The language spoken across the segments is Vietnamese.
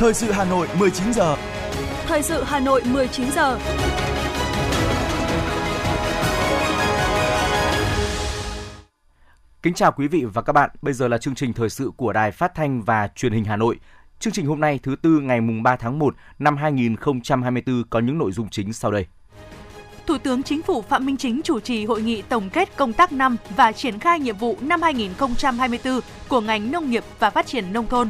Thời sự Hà Nội 19 giờ. Thời sự Hà Nội 19 giờ. Kính chào quý vị và các bạn. Bây giờ là chương trình thời sự của Đài Phát thanh và Truyền hình Hà Nội. Chương trình hôm nay thứ tư ngày mùng 3 tháng 1 năm 2024 có những nội dung chính sau đây. Thủ tướng Chính phủ Phạm Minh Chính chủ trì hội nghị tổng kết công tác năm và triển khai nhiệm vụ năm 2024 của ngành nông nghiệp và phát triển nông thôn.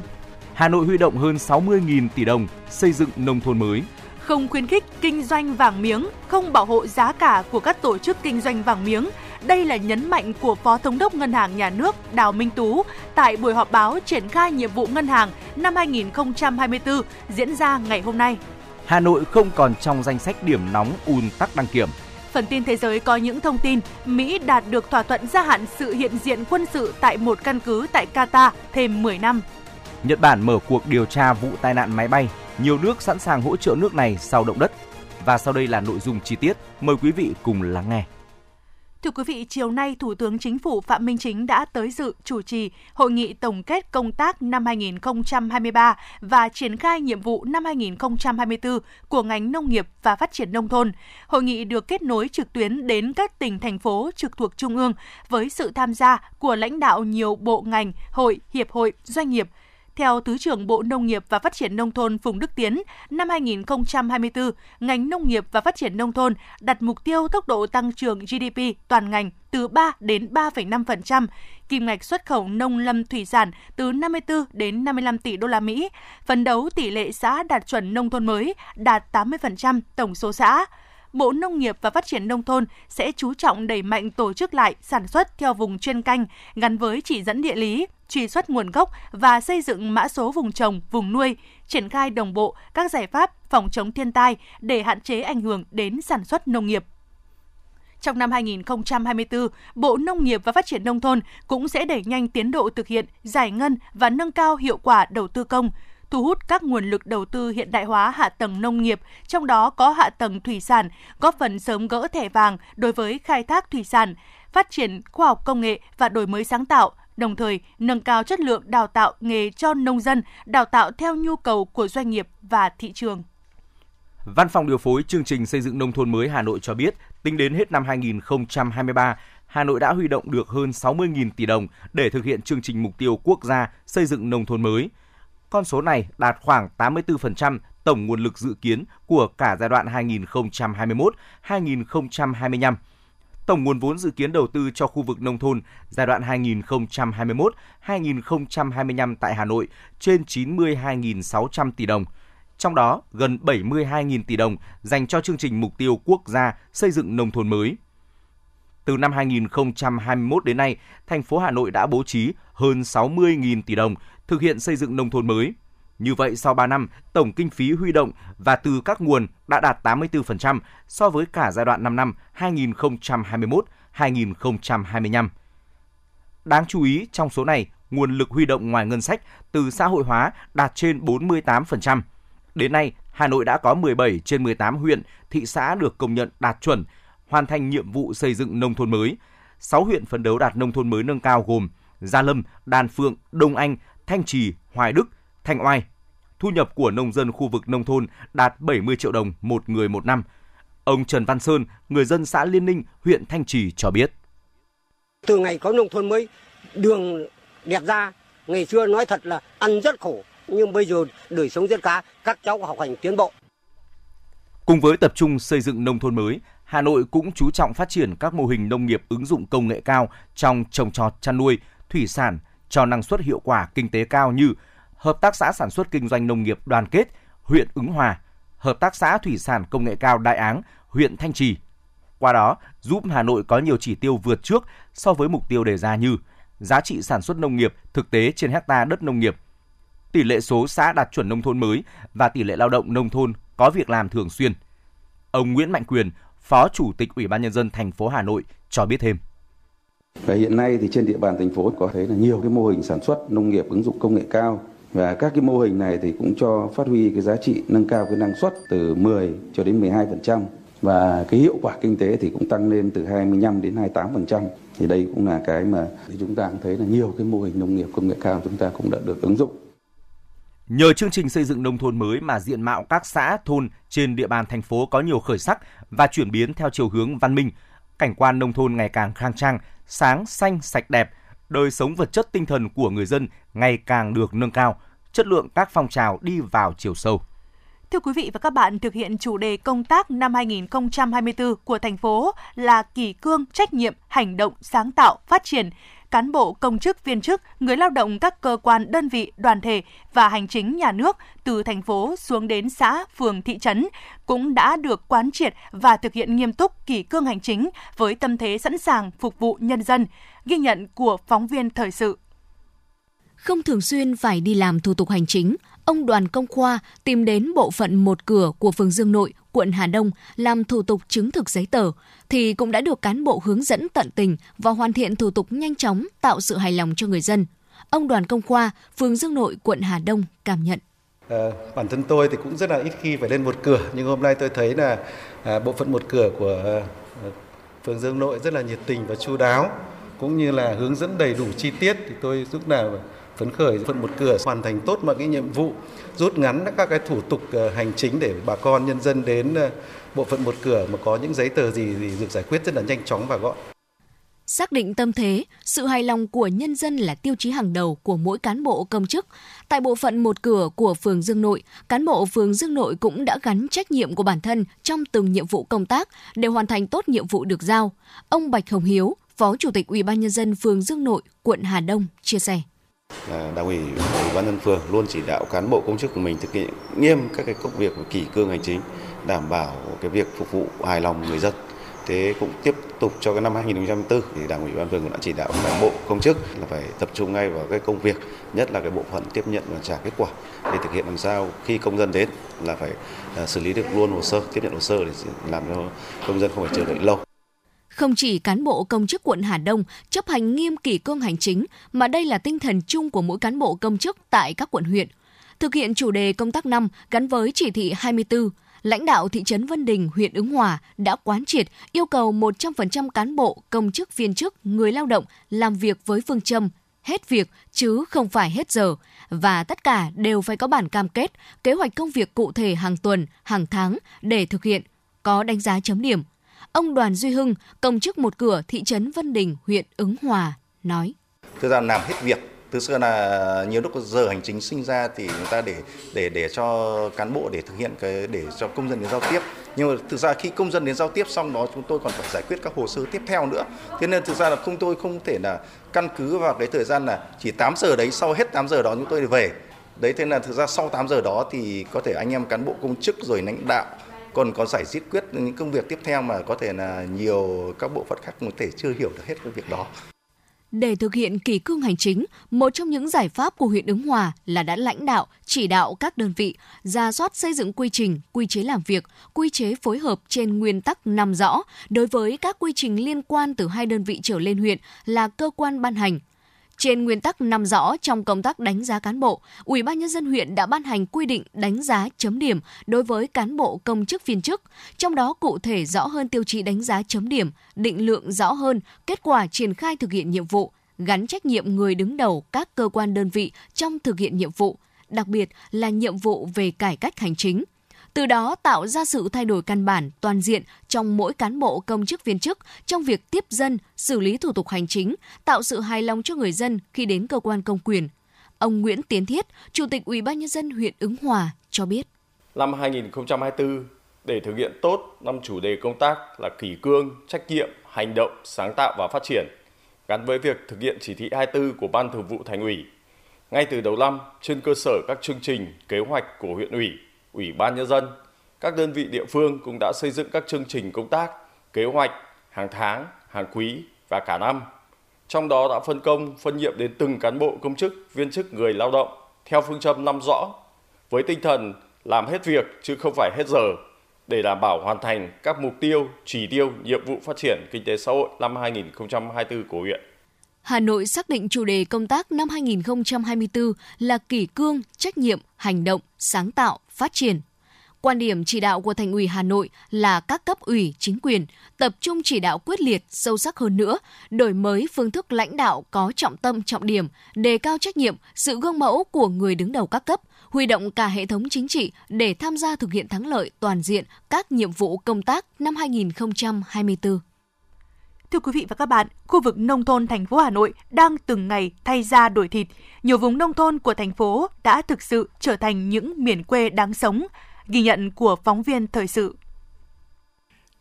Hà Nội huy động hơn 60.000 tỷ đồng xây dựng nông thôn mới. Không khuyến khích kinh doanh vàng miếng, không bảo hộ giá cả của các tổ chức kinh doanh vàng miếng. Đây là nhấn mạnh của Phó Thống đốc Ngân hàng Nhà nước Đào Minh Tú tại buổi họp báo triển khai nhiệm vụ ngân hàng năm 2024 diễn ra ngày hôm nay. Hà Nội không còn trong danh sách điểm nóng ùn tắc đăng kiểm. Phần tin thế giới có những thông tin Mỹ đạt được thỏa thuận gia hạn sự hiện diện quân sự tại một căn cứ tại Qatar thêm 10 năm. Nhật Bản mở cuộc điều tra vụ tai nạn máy bay. Nhiều nước sẵn sàng hỗ trợ nước này sau động đất. Và sau đây là nội dung chi tiết. Mời quý vị cùng lắng nghe. Thưa quý vị, chiều nay Thủ tướng Chính phủ Phạm Minh Chính đã tới dự chủ trì hội nghị tổng kết công tác năm 2023 và triển khai nhiệm vụ năm 2024 của ngành nông nghiệp và phát triển nông thôn. Hội nghị được kết nối trực tuyến đến các tỉnh thành phố trực thuộc trung ương với sự tham gia của lãnh đạo nhiều bộ ngành, hội, hiệp hội, doanh nghiệp, theo Thứ trưởng Bộ Nông nghiệp và Phát triển Nông thôn Phùng Đức Tiến, năm 2024, ngành nông nghiệp và phát triển nông thôn đặt mục tiêu tốc độ tăng trưởng GDP toàn ngành từ 3 đến 3,5%, kim ngạch xuất khẩu nông lâm thủy sản từ 54 đến 55 tỷ đô la Mỹ, phấn đấu tỷ lệ xã đạt chuẩn nông thôn mới đạt 80% tổng số xã. Bộ Nông nghiệp và Phát triển Nông thôn sẽ chú trọng đẩy mạnh tổ chức lại sản xuất theo vùng chuyên canh gắn với chỉ dẫn địa lý, truy xuất nguồn gốc và xây dựng mã số vùng trồng, vùng nuôi, triển khai đồng bộ các giải pháp phòng chống thiên tai để hạn chế ảnh hưởng đến sản xuất nông nghiệp. Trong năm 2024, Bộ Nông nghiệp và Phát triển Nông thôn cũng sẽ đẩy nhanh tiến độ thực hiện, giải ngân và nâng cao hiệu quả đầu tư công, thu hút các nguồn lực đầu tư hiện đại hóa hạ tầng nông nghiệp, trong đó có hạ tầng thủy sản, góp phần sớm gỡ thẻ vàng đối với khai thác thủy sản, phát triển khoa học công nghệ và đổi mới sáng tạo, đồng thời nâng cao chất lượng đào tạo nghề cho nông dân, đào tạo theo nhu cầu của doanh nghiệp và thị trường. Văn phòng điều phối chương trình xây dựng nông thôn mới Hà Nội cho biết, tính đến hết năm 2023, Hà Nội đã huy động được hơn 60.000 tỷ đồng để thực hiện chương trình mục tiêu quốc gia xây dựng nông thôn mới. Con số này đạt khoảng 84% tổng nguồn lực dự kiến của cả giai đoạn 2021-2025. Tổng nguồn vốn dự kiến đầu tư cho khu vực nông thôn giai đoạn 2021-2025 tại Hà Nội trên 92.600 tỷ đồng. Trong đó, gần 72.000 tỷ đồng dành cho chương trình mục tiêu quốc gia xây dựng nông thôn mới. Từ năm 2021 đến nay, thành phố Hà Nội đã bố trí hơn 60.000 tỷ đồng thực hiện xây dựng nông thôn mới. Như vậy, sau 3 năm, tổng kinh phí huy động và từ các nguồn đã đạt 84% so với cả giai đoạn 5 năm 2021-2025. Đáng chú ý, trong số này, nguồn lực huy động ngoài ngân sách từ xã hội hóa đạt trên 48%. Đến nay, Hà Nội đã có 17 trên 18 huyện, thị xã được công nhận đạt chuẩn, hoàn thành nhiệm vụ xây dựng nông thôn mới. 6 huyện phấn đấu đạt nông thôn mới nâng cao gồm Gia Lâm, Đan Phượng, Đông Anh, Thanh Trì, Hoài Đức, Thanh Oai. Thu nhập của nông dân khu vực nông thôn đạt 70 triệu đồng một người một năm. Ông Trần Văn Sơn, người dân xã Liên Ninh, huyện Thanh Trì cho biết. Từ ngày có nông thôn mới, đường đẹp ra, ngày xưa nói thật là ăn rất khổ, nhưng bây giờ đời sống rất khá, các cháu học hành tiến bộ. Cùng với tập trung xây dựng nông thôn mới, Hà Nội cũng chú trọng phát triển các mô hình nông nghiệp ứng dụng công nghệ cao trong trồng trọt, chăn nuôi, thủy sản cho năng suất hiệu quả kinh tế cao như Hợp tác xã sản xuất kinh doanh nông nghiệp đoàn kết, huyện Ứng Hòa, Hợp tác xã thủy sản công nghệ cao Đại Áng, huyện Thanh Trì. Qua đó, giúp Hà Nội có nhiều chỉ tiêu vượt trước so với mục tiêu đề ra như giá trị sản xuất nông nghiệp thực tế trên hecta đất nông nghiệp, tỷ lệ số xã đạt chuẩn nông thôn mới và tỷ lệ lao động nông thôn có việc làm thường xuyên. Ông Nguyễn Mạnh Quyền, Phó Chủ tịch Ủy ban nhân dân thành phố Hà Nội cho biết thêm. Và hiện nay thì trên địa bàn thành phố có thấy là nhiều cái mô hình sản xuất nông nghiệp ứng dụng công nghệ cao và các cái mô hình này thì cũng cho phát huy cái giá trị nâng cao cái năng suất từ 10 cho đến 12% và cái hiệu quả kinh tế thì cũng tăng lên từ 25 đến 28%. Thì đây cũng là cái mà chúng ta cũng thấy là nhiều cái mô hình nông nghiệp công nghệ cao chúng ta cũng đã được ứng dụng. Nhờ chương trình xây dựng nông thôn mới mà diện mạo các xã, thôn trên địa bàn thành phố có nhiều khởi sắc và chuyển biến theo chiều hướng văn minh. Cảnh quan nông thôn ngày càng khang trang, sáng, xanh, sạch đẹp, đời sống vật chất tinh thần của người dân ngày càng được nâng cao, chất lượng các phong trào đi vào chiều sâu. Thưa quý vị và các bạn, thực hiện chủ đề công tác năm 2024 của thành phố là kỳ cương, trách nhiệm, hành động, sáng tạo, phát triển. Cán bộ, công chức, viên chức, người lao động các cơ quan, đơn vị, đoàn thể và hành chính nhà nước từ thành phố xuống đến xã, phường, thị trấn cũng đã được quán triệt và thực hiện nghiêm túc kỷ cương hành chính với tâm thế sẵn sàng phục vụ nhân dân. Ghi nhận của phóng viên thời sự. Không thường xuyên phải đi làm thủ tục hành chính, ông Đoàn Công Khoa tìm đến bộ phận một cửa của phường Dương Nội, quận Hà Đông làm thủ tục chứng thực giấy tờ, thì cũng đã được cán bộ hướng dẫn tận tình và hoàn thiện thủ tục nhanh chóng tạo sự hài lòng cho người dân. Ông Đoàn Công Khoa, phường Dương Nội, quận Hà Đông cảm nhận. À, bản thân tôi thì cũng rất là ít khi phải lên một cửa, nhưng hôm nay tôi thấy là à, bộ phận một cửa của à, phường Dương Nội rất là nhiệt tình và chu đáo, cũng như là hướng dẫn đầy đủ chi tiết thì tôi lúc nào phấn khởi phận một cửa hoàn thành tốt mọi cái nhiệm vụ rút ngắn các cái thủ tục ờ, hành chính để bà con nhân dân đến ờ, bộ phận một cửa mà có những giấy tờ gì thì được giải quyết rất là nhanh chóng và gọn. Xác định tâm thế, sự hài lòng của nhân dân là tiêu chí hàng đầu của mỗi cán bộ công chức. Tại bộ phận một cửa của phường Dương Nội, cán bộ phường Dương Nội cũng đã gắn trách nhiệm của bản thân trong từng nhiệm vụ công tác để hoàn thành tốt nhiệm vụ được giao. Ông Bạch Hồng Hiếu, Phó Chủ tịch Ủy ban nhân dân phường Dương Nội, quận Hà Đông chia sẻ. Đảng ủy Ủy ban nhân phường luôn chỉ đạo cán bộ công chức của mình thực hiện nghiêm các cái công việc kỷ cương hành chính, đảm bảo cái việc phục vụ hài lòng người dân. Thế cũng tiếp tục cho cái năm 2024 thì Đảng ủy ban phường cũng đã chỉ đạo cán bộ công chức là phải tập trung ngay vào cái công việc, nhất là cái bộ phận tiếp nhận và trả kết quả để thực hiện làm sao khi công dân đến là phải à, xử lý được luôn hồ sơ, tiếp nhận hồ sơ để làm cho công dân không phải chờ đợi lâu. Không chỉ cán bộ công chức quận Hà Đông chấp hành nghiêm kỷ cương hành chính, mà đây là tinh thần chung của mỗi cán bộ công chức tại các quận huyện. Thực hiện chủ đề công tác năm gắn với chỉ thị 24, lãnh đạo thị trấn Vân Đình, huyện Ứng Hòa đã quán triệt yêu cầu 100% cán bộ, công chức, viên chức, người lao động làm việc với phương châm hết việc chứ không phải hết giờ và tất cả đều phải có bản cam kết, kế hoạch công việc cụ thể hàng tuần, hàng tháng để thực hiện, có đánh giá chấm điểm, Ông Đoàn Duy Hưng, công chức một cửa thị trấn Vân Đình, huyện Ứng Hòa, nói. Thực ra làm hết việc Từ xưa là nhiều lúc giờ hành chính sinh ra thì người ta để để để cho cán bộ để thực hiện cái để cho công dân đến giao tiếp. Nhưng mà thực ra khi công dân đến giao tiếp xong đó chúng tôi còn phải giải quyết các hồ sơ tiếp theo nữa. Thế nên thực ra là không tôi không thể là căn cứ vào cái thời gian là chỉ 8 giờ đấy sau hết 8 giờ đó chúng tôi về. Đấy thế là thực ra sau 8 giờ đó thì có thể anh em cán bộ công chức rồi lãnh đạo còn có giải quyết quyết những công việc tiếp theo mà có thể là nhiều các bộ phận khác có thể chưa hiểu được hết cái việc đó. Để thực hiện kỷ cương hành chính, một trong những giải pháp của huyện Ứng Hòa là đã lãnh đạo, chỉ đạo các đơn vị ra soát xây dựng quy trình, quy chế làm việc, quy chế phối hợp trên nguyên tắc nằm rõ đối với các quy trình liên quan từ hai đơn vị trở lên huyện là cơ quan ban hành, trên nguyên tắc nằm rõ trong công tác đánh giá cán bộ, Ủy ban nhân dân huyện đã ban hành quy định đánh giá chấm điểm đối với cán bộ công chức viên chức, trong đó cụ thể rõ hơn tiêu chí đánh giá chấm điểm, định lượng rõ hơn kết quả triển khai thực hiện nhiệm vụ, gắn trách nhiệm người đứng đầu các cơ quan đơn vị trong thực hiện nhiệm vụ, đặc biệt là nhiệm vụ về cải cách hành chính từ đó tạo ra sự thay đổi căn bản toàn diện trong mỗi cán bộ công chức viên chức trong việc tiếp dân, xử lý thủ tục hành chính, tạo sự hài lòng cho người dân khi đến cơ quan công quyền. Ông Nguyễn Tiến Thiết, Chủ tịch Ủy ban nhân dân huyện Ứng Hòa cho biết. Năm 2024 để thực hiện tốt năm chủ đề công tác là kỷ cương, trách nhiệm, hành động, sáng tạo và phát triển gắn với việc thực hiện chỉ thị 24 của Ban Thường vụ Thành ủy. Ngay từ đầu năm, trên cơ sở các chương trình, kế hoạch của huyện ủy, Ủy ban Nhân dân, các đơn vị địa phương cũng đã xây dựng các chương trình công tác, kế hoạch hàng tháng, hàng quý và cả năm. Trong đó đã phân công, phân nhiệm đến từng cán bộ công chức, viên chức, người lao động theo phương châm năm rõ, với tinh thần làm hết việc chứ không phải hết giờ để đảm bảo hoàn thành các mục tiêu, chỉ tiêu, nhiệm vụ phát triển kinh tế xã hội năm 2024 của huyện. Hà Nội xác định chủ đề công tác năm 2024 là kỷ cương, trách nhiệm, hành động, sáng tạo, phát triển. Quan điểm chỉ đạo của Thành ủy Hà Nội là các cấp ủy, chính quyền tập trung chỉ đạo quyết liệt, sâu sắc hơn nữa, đổi mới phương thức lãnh đạo có trọng tâm trọng điểm, đề cao trách nhiệm, sự gương mẫu của người đứng đầu các cấp, huy động cả hệ thống chính trị để tham gia thực hiện thắng lợi toàn diện các nhiệm vụ công tác năm 2024. Thưa quý vị và các bạn, khu vực nông thôn thành phố Hà Nội đang từng ngày thay da đổi thịt. Nhiều vùng nông thôn của thành phố đã thực sự trở thành những miền quê đáng sống. Ghi nhận của phóng viên thời sự.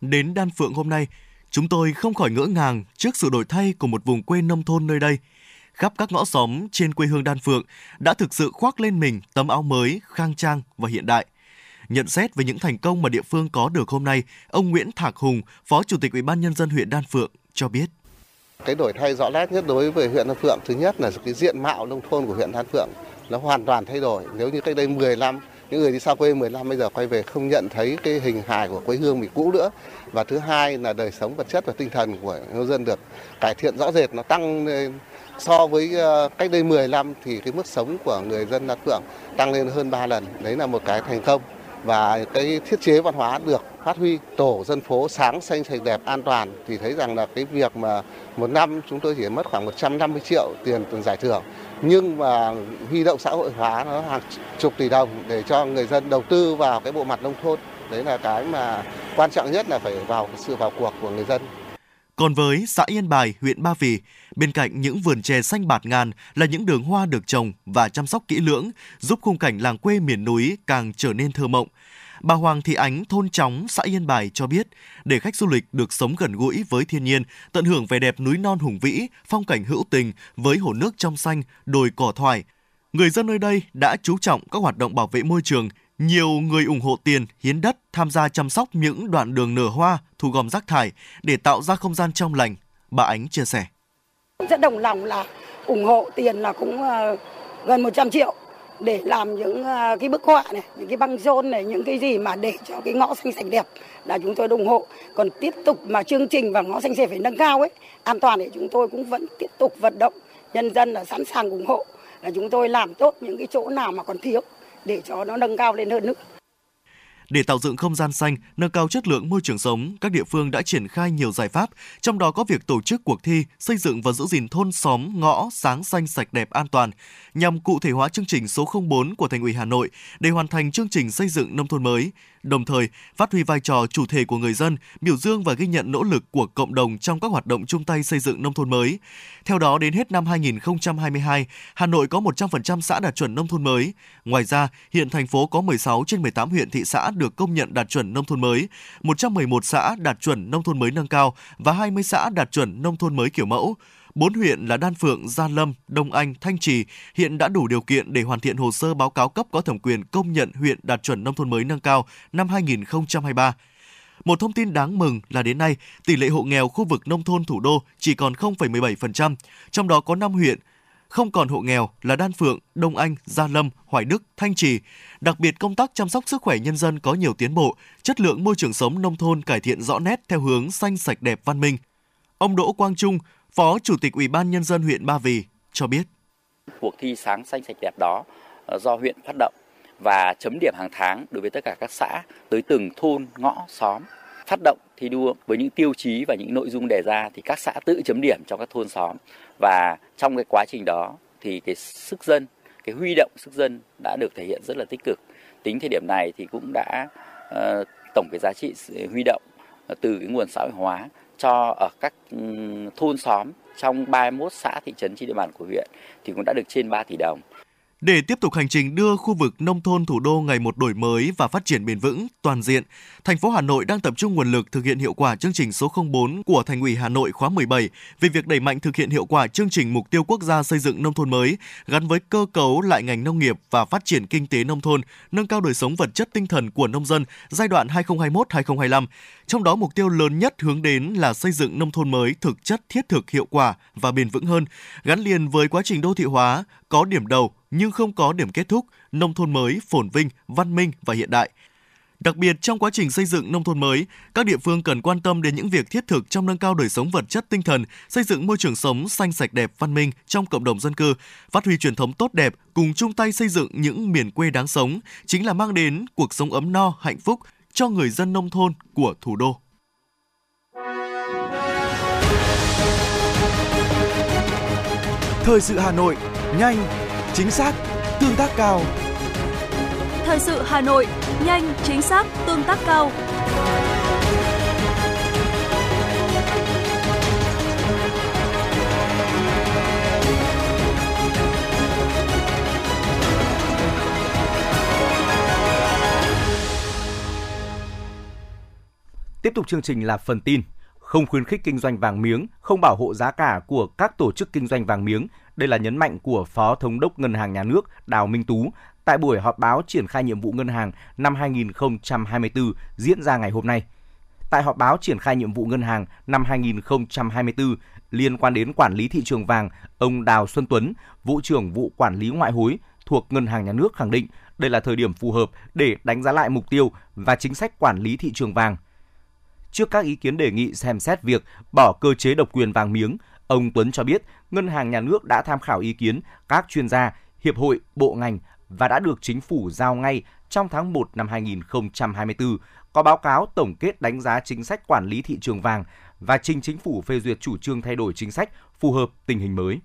Đến Đan Phượng hôm nay, chúng tôi không khỏi ngỡ ngàng trước sự đổi thay của một vùng quê nông thôn nơi đây. Khắp các ngõ xóm trên quê hương Đan Phượng đã thực sự khoác lên mình tấm áo mới, khang trang và hiện đại – Nhận xét về những thành công mà địa phương có được hôm nay, ông Nguyễn Thạc Hùng, Phó Chủ tịch Ủy ban nhân dân huyện Đan Phượng cho biết. Cái đổi thay rõ nét nhất đối với huyện Đan Phượng thứ nhất là cái diện mạo nông thôn của huyện Đan Phượng nó hoàn toàn thay đổi. Nếu như cách đây 10 năm những người đi xa quê 10 năm bây giờ quay về không nhận thấy cái hình hài của quê hương mình cũ nữa. Và thứ hai là đời sống vật chất và tinh thần của nhân dân được cải thiện rõ rệt, nó tăng lên so với ờ, cách đây 10 năm thì cái mức sống của người dân Đan Phượng tăng lên hơn 3 lần. Đấy là một cái thành công và cái thiết chế văn hóa được phát huy, tổ dân phố sáng xanh sạch đẹp an toàn, thì thấy rằng là cái việc mà một năm chúng tôi chỉ mất khoảng 150 triệu tiền tiền giải thưởng. Nhưng mà huy động xã hội hóa nó hàng chục tỷ đồng để cho người dân đầu tư vào cái bộ mặt nông thôn, đấy là cái mà quan trọng nhất là phải vào sự vào cuộc của người dân còn với xã Yên Bài, huyện Ba Vì, bên cạnh những vườn chè xanh bạt ngàn là những đường hoa được trồng và chăm sóc kỹ lưỡng, giúp khung cảnh làng quê miền núi càng trở nên thơ mộng. Bà Hoàng Thị Ánh, thôn Chóng, xã Yên Bài cho biết, để khách du lịch được sống gần gũi với thiên nhiên, tận hưởng vẻ đẹp núi non hùng vĩ, phong cảnh hữu tình với hồ nước trong xanh, đồi cỏ thoải, người dân nơi đây đã chú trọng các hoạt động bảo vệ môi trường, nhiều người ủng hộ tiền, hiến đất, tham gia chăm sóc những đoạn đường nở hoa, thu gom rác thải để tạo ra không gian trong lành. Bà Ánh chia sẻ. Rất đồng lòng là ủng hộ tiền là cũng ờ, gần 100 triệu để làm những ờ, cái bức họa này, những cái băng rôn này, những cái gì mà để cho cái ngõ xanh sạch đẹp là chúng tôi ủng hộ. Còn tiếp tục mà chương trình và ngõ xanh sẽ phải nâng cao ấy, an toàn thì chúng tôi cũng vẫn tiếp tục vận động nhân dân là sẵn sàng ủng hộ là chúng tôi làm tốt những cái chỗ nào mà còn thiếu để cho nó nâng cao lên hơn nữa. Để tạo dựng không gian xanh, nâng cao chất lượng môi trường sống, các địa phương đã triển khai nhiều giải pháp, trong đó có việc tổ chức cuộc thi xây dựng và giữ gìn thôn xóm, ngõ sáng xanh sạch đẹp an toàn, nhằm cụ thể hóa chương trình số 04 của Thành ủy Hà Nội để hoàn thành chương trình xây dựng nông thôn mới, đồng thời phát huy vai trò chủ thể của người dân, biểu dương và ghi nhận nỗ lực của cộng đồng trong các hoạt động chung tay xây dựng nông thôn mới. Theo đó, đến hết năm 2022, Hà Nội có 100% xã đạt chuẩn nông thôn mới. Ngoài ra, hiện thành phố có 16 trên 18 huyện thị xã được công nhận đạt chuẩn nông thôn mới, 111 xã đạt chuẩn nông thôn mới nâng cao và 20 xã đạt chuẩn nông thôn mới kiểu mẫu. Bốn huyện là Đan Phượng, Gia Lâm, Đông Anh, Thanh Trì hiện đã đủ điều kiện để hoàn thiện hồ sơ báo cáo cấp có thẩm quyền công nhận huyện đạt chuẩn nông thôn mới nâng cao năm 2023. Một thông tin đáng mừng là đến nay, tỷ lệ hộ nghèo khu vực nông thôn thủ đô chỉ còn 0,17%, trong đó có 5 huyện không còn hộ nghèo là Đan Phượng, Đông Anh, Gia Lâm, Hoài Đức, Thanh Trì. Đặc biệt công tác chăm sóc sức khỏe nhân dân có nhiều tiến bộ, chất lượng môi trường sống nông thôn cải thiện rõ nét theo hướng xanh sạch đẹp văn minh. Ông Đỗ Quang Trung, Phó Chủ tịch Ủy ban Nhân dân huyện Ba Vì cho biết. Cuộc thi sáng xanh sạch đẹp đó ờ, do huyện phát động và chấm điểm hàng tháng đối với tất cả các xã tới từng thôn, ngõ, xóm. Phát động thi đua với những tiêu chí và những nội dung đề ra thì các xã tự chấm điểm cho các thôn xóm và trong cái quá trình đó thì cái sức dân, cái huy động sức dân đã được thể hiện rất là tích cực. Tính thời điểm này thì cũng đã uh, tổng cái giá trị huy động ờ, từ cái nguồn xã hội hóa cho ở các thôn xóm trong 31 xã thị trấn trên địa bàn của huyện thì cũng đã được trên 3 tỷ đồng. Để tiếp tục hành trình đưa khu vực nông thôn thủ đô ngày một đổi mới và phát triển bền vững, toàn diện, thành phố Hà Nội đang tập trung nguồn lực thực hiện hiệu quả chương trình số 04 của Thành ủy Hà Nội khóa 17 về việc đẩy mạnh thực hiện hiệu quả chương trình mục tiêu quốc gia xây dựng nông thôn mới gắn với cơ cấu lại ngành nông nghiệp và phát triển kinh tế nông thôn, nâng cao đời sống vật chất tinh thần của nông dân giai đoạn 2021-2025. Trong đó mục tiêu lớn nhất hướng đến là xây dựng nông thôn mới thực chất thiết thực hiệu quả và bền vững hơn, gắn liền với quá trình đô thị hóa, có điểm đầu nhưng không có điểm kết thúc, nông thôn mới phồn vinh, văn minh và hiện đại. Đặc biệt trong quá trình xây dựng nông thôn mới, các địa phương cần quan tâm đến những việc thiết thực trong nâng cao đời sống vật chất tinh thần, xây dựng môi trường sống xanh sạch đẹp văn minh trong cộng đồng dân cư, phát huy truyền thống tốt đẹp, cùng chung tay xây dựng những miền quê đáng sống, chính là mang đến cuộc sống ấm no, hạnh phúc cho người dân nông thôn của thủ đô. Thời sự Hà Nội, nhanh, chính xác, tương tác cao. Thời sự Hà Nội, nhanh, chính xác, tương tác cao. Tiếp tục chương trình là phần tin. Không khuyến khích kinh doanh vàng miếng, không bảo hộ giá cả của các tổ chức kinh doanh vàng miếng. Đây là nhấn mạnh của Phó Thống đốc Ngân hàng Nhà nước Đào Minh Tú tại buổi họp báo triển khai nhiệm vụ ngân hàng năm 2024 diễn ra ngày hôm nay. Tại họp báo triển khai nhiệm vụ ngân hàng năm 2024 liên quan đến quản lý thị trường vàng, ông Đào Xuân Tuấn, vụ trưởng vụ quản lý ngoại hối thuộc Ngân hàng Nhà nước khẳng định đây là thời điểm phù hợp để đánh giá lại mục tiêu và chính sách quản lý thị trường vàng – Trước các ý kiến đề nghị xem xét việc bỏ cơ chế độc quyền vàng miếng, ông Tuấn cho biết Ngân hàng Nhà nước đã tham khảo ý kiến các chuyên gia, hiệp hội, bộ ngành và đã được chính phủ giao ngay trong tháng 1 năm 2024 có báo cáo tổng kết đánh giá chính sách quản lý thị trường vàng và trình chính phủ phê duyệt chủ trương thay đổi chính sách phù hợp tình hình mới.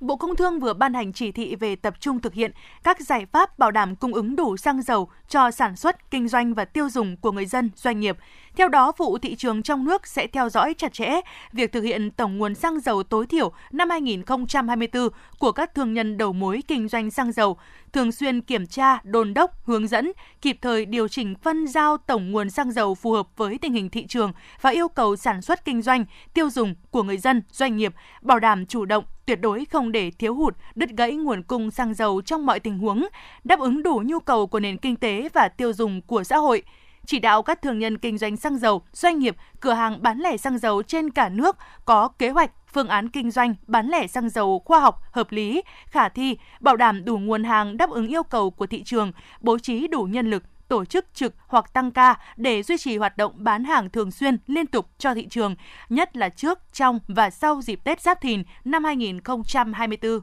Bộ Công Thương vừa ban hành chỉ thị về tập trung thực hiện các giải pháp bảo đảm cung ứng đủ xăng dầu cho sản xuất, kinh doanh và tiêu dùng của người dân, doanh nghiệp. Theo đó, vụ thị trường trong nước sẽ theo dõi chặt chẽ việc thực hiện tổng nguồn xăng dầu tối thiểu năm 2024 của các thương nhân đầu mối kinh doanh xăng dầu, thường xuyên kiểm tra, đôn đốc, hướng dẫn, kịp thời điều chỉnh phân giao tổng nguồn xăng dầu phù hợp với tình hình thị trường và yêu cầu sản xuất kinh doanh, tiêu dùng của người dân, doanh nghiệp, bảo đảm chủ động, tuyệt đối không để thiếu hụt, đứt gãy nguồn cung xăng dầu trong mọi tình huống, đáp ứng đủ nhu cầu của nền kinh tế và tiêu dùng của xã hội. Chỉ đạo các thương nhân kinh doanh xăng dầu, doanh nghiệp, cửa hàng bán lẻ xăng dầu trên cả nước có kế hoạch, phương án kinh doanh bán lẻ xăng dầu khoa học, hợp lý, khả thi, bảo đảm đủ nguồn hàng đáp ứng yêu cầu của thị trường, bố trí đủ nhân lực, tổ chức trực hoặc tăng ca để duy trì hoạt động bán hàng thường xuyên liên tục cho thị trường, nhất là trước, trong và sau dịp Tết Giáp Thìn năm 2024.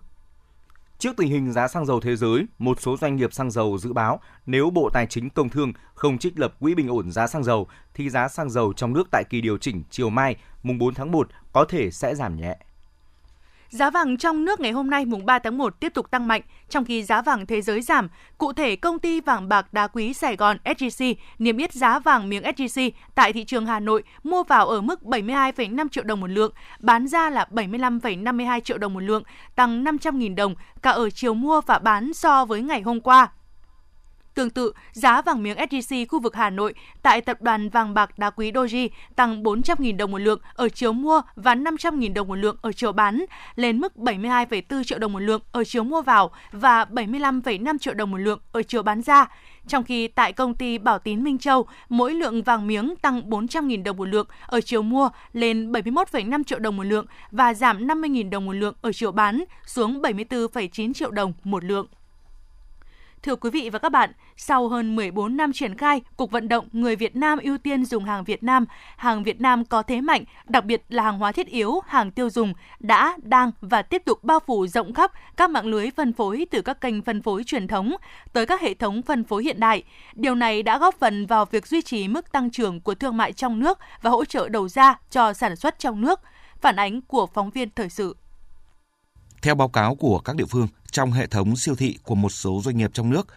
Trước tình hình giá xăng dầu thế giới, một số doanh nghiệp xăng dầu dự báo nếu Bộ Tài chính Công Thương không trích lập quỹ bình ổn giá xăng dầu thì giá xăng dầu trong nước tại kỳ điều chỉnh chiều mai mùng 4 tháng 1 có thể sẽ giảm nhẹ. Giá vàng trong nước ngày hôm nay mùng 3 tháng 1 tiếp tục tăng mạnh, trong khi giá vàng thế giới giảm. Cụ thể, công ty vàng bạc đá quý Sài Gòn SJC niêm yết giá vàng miếng SJC tại thị trường Hà Nội mua vào ở mức 72,5 triệu đồng một lượng, bán ra là 75,52 triệu đồng một lượng, tăng 500.000 đồng cả ở chiều mua và bán so với ngày hôm qua. Tương tự, giá vàng miếng SJC khu vực Hà Nội tại tập đoàn vàng bạc đá quý Doji tăng 400.000 đồng một lượng ở chiều mua và 500.000 đồng một lượng ở chiều bán, lên mức 72,4 triệu đồng một lượng ở chiều mua vào và 75,5 triệu đồng một lượng ở chiều bán ra. Trong khi tại công ty Bảo Tín Minh Châu, mỗi lượng vàng miếng tăng 400.000 đồng một lượng ở chiều mua lên 71,5 triệu đồng một lượng và giảm 50.000 đồng một lượng ở chiều bán xuống 74,9 triệu đồng một lượng. Thưa quý vị và các bạn, sau hơn 14 năm triển khai, cuộc vận động người Việt Nam ưu tiên dùng hàng Việt Nam, hàng Việt Nam có thế mạnh, đặc biệt là hàng hóa thiết yếu, hàng tiêu dùng đã, đang và tiếp tục bao phủ rộng khắp các mạng lưới phân phối từ các kênh phân phối truyền thống tới các hệ thống phân phối hiện đại. Điều này đã góp phần vào việc duy trì mức tăng trưởng của thương mại trong nước và hỗ trợ đầu ra cho sản xuất trong nước. Phản ánh của phóng viên thời sự. Theo báo cáo của các địa phương, trong hệ thống siêu thị của một số doanh nghiệp trong nước,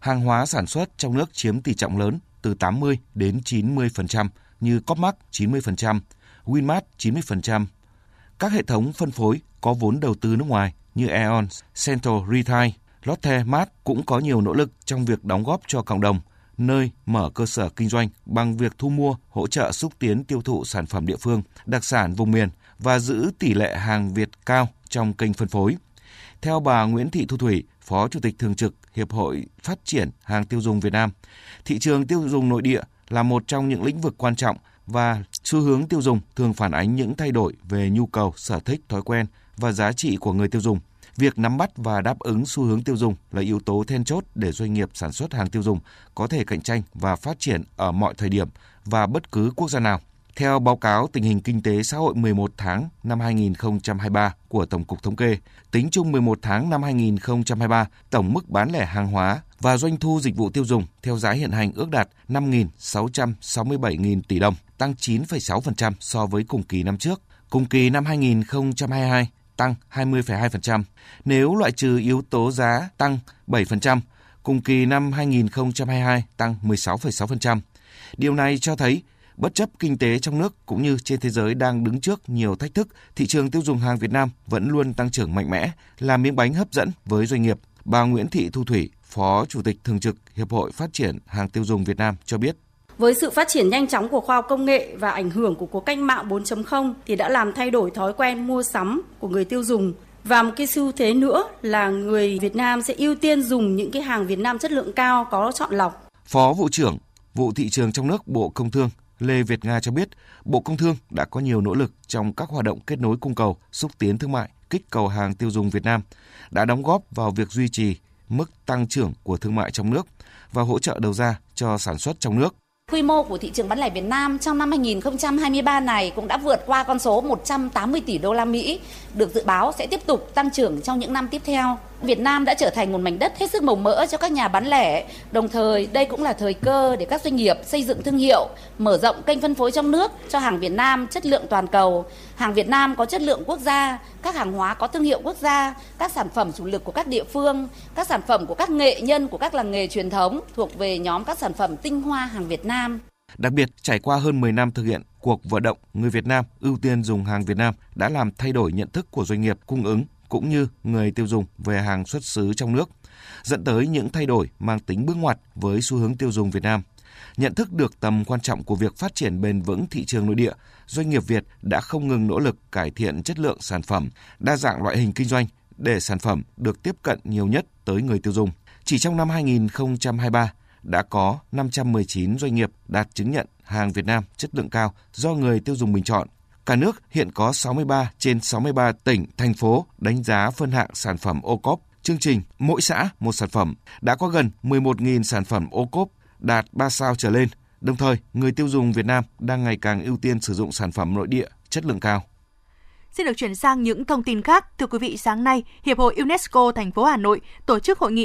hàng hóa sản xuất trong nước chiếm tỷ trọng lớn từ 80 đến 90% như Copmark 90%, Winmart 90%. Các hệ thống phân phối có vốn đầu tư nước ngoài như Aeon, Central Retail, Lotte Mart cũng có nhiều nỗ lực trong việc đóng góp cho cộng đồng, nơi mở cơ sở kinh doanh bằng việc thu mua, hỗ trợ xúc tiến tiêu thụ sản phẩm địa phương, đặc sản vùng miền và giữ tỷ lệ hàng Việt cao trong kênh phân phối. Theo bà Nguyễn Thị Thu Thủy, Phó Chủ tịch Thường trực Hiệp hội Phát triển Hàng tiêu dùng Việt Nam, thị trường tiêu dùng nội địa là một trong những lĩnh vực quan trọng và xu hướng tiêu dùng thường phản ánh những thay đổi về nhu cầu, sở thích, thói quen và giá trị của người tiêu dùng. Việc nắm bắt và đáp ứng xu hướng tiêu dùng là yếu tố then chốt để doanh nghiệp sản xuất hàng tiêu dùng có thể cạnh tranh và phát triển ở mọi thời điểm và bất cứ quốc gia nào. Theo báo cáo tình hình kinh tế xã hội 11 tháng năm 2023 của Tổng cục Thống kê, tính chung 11 tháng năm 2023, tổng mức bán lẻ hàng hóa và doanh thu dịch vụ tiêu dùng theo giá hiện hành ước đạt 5.667.000 tỷ đồng, tăng 9,6% so với cùng kỳ năm trước. Cùng kỳ năm 2022 tăng 20,2%. Nếu loại trừ yếu tố giá tăng 7%, cùng kỳ năm 2022 tăng 16,6%. Điều này cho thấy bất chấp kinh tế trong nước cũng như trên thế giới đang đứng trước nhiều thách thức, thị trường tiêu dùng hàng Việt Nam vẫn luôn tăng trưởng mạnh mẽ, là miếng bánh hấp dẫn với doanh nghiệp. Bà Nguyễn Thị Thu Thủy, Phó Chủ tịch Thường trực Hiệp hội Phát triển Hàng tiêu dùng Việt Nam cho biết. Với sự phát triển nhanh chóng của khoa học công nghệ và ảnh hưởng của cuộc cách mạng 4.0 thì đã làm thay đổi thói quen mua sắm của người tiêu dùng. Và một cái xu thế nữa là người Việt Nam sẽ ưu tiên dùng những cái hàng Việt Nam chất lượng cao có chọn lọc. Phó vụ trưởng vụ thị trường trong nước Bộ Công Thương Lê Việt Nga cho biết, Bộ Công Thương đã có nhiều nỗ lực trong các hoạt động kết nối cung cầu, xúc tiến thương mại, kích cầu hàng tiêu dùng Việt Nam, đã đóng góp vào việc duy trì mức tăng trưởng của thương mại trong nước và hỗ trợ đầu ra cho sản xuất trong nước. Quy mô của thị trường bán lẻ Việt Nam trong năm 2023 này cũng đã vượt qua con số 180 tỷ đô la Mỹ, được dự báo sẽ tiếp tục tăng trưởng trong những năm tiếp theo. Việt Nam đã trở thành một mảnh đất hết sức màu mỡ cho các nhà bán lẻ, đồng thời đây cũng là thời cơ để các doanh nghiệp xây dựng thương hiệu, mở rộng kênh phân phối trong nước cho hàng Việt Nam chất lượng toàn cầu. Hàng Việt Nam có chất lượng quốc gia, các hàng hóa có thương hiệu quốc gia, các sản phẩm chủ lực của các địa phương, các sản phẩm của các nghệ nhân của các làng nghề truyền thống thuộc về nhóm các sản phẩm tinh hoa hàng Việt Nam. Đặc biệt, trải qua hơn 10 năm thực hiện cuộc vận động người Việt Nam ưu tiên dùng hàng Việt Nam đã làm thay đổi nhận thức của doanh nghiệp cung ứng cũng như người tiêu dùng về hàng xuất xứ trong nước, dẫn tới những thay đổi mang tính bước ngoặt với xu hướng tiêu dùng Việt Nam. Nhận thức được tầm quan trọng của việc phát triển bền vững thị trường nội địa, doanh nghiệp Việt đã không ngừng nỗ lực cải thiện chất lượng sản phẩm, đa dạng loại hình kinh doanh để sản phẩm được tiếp cận nhiều nhất tới người tiêu dùng. Chỉ trong năm 2023, đã có 519 doanh nghiệp đạt chứng nhận hàng Việt Nam chất lượng cao do người tiêu dùng bình chọn. Cả nước hiện có 63 trên 63 tỉnh, thành phố đánh giá phân hạng sản phẩm ô cốp. Chương trình Mỗi xã một sản phẩm đã có gần 11.000 sản phẩm ô cốp đạt 3 sao trở lên. Đồng thời, người tiêu dùng Việt Nam đang ngày càng ưu tiên sử dụng sản phẩm nội địa chất lượng cao. Xin được chuyển sang những thông tin khác. Thưa quý vị, sáng nay, Hiệp hội UNESCO thành phố Hà Nội tổ chức hội nghị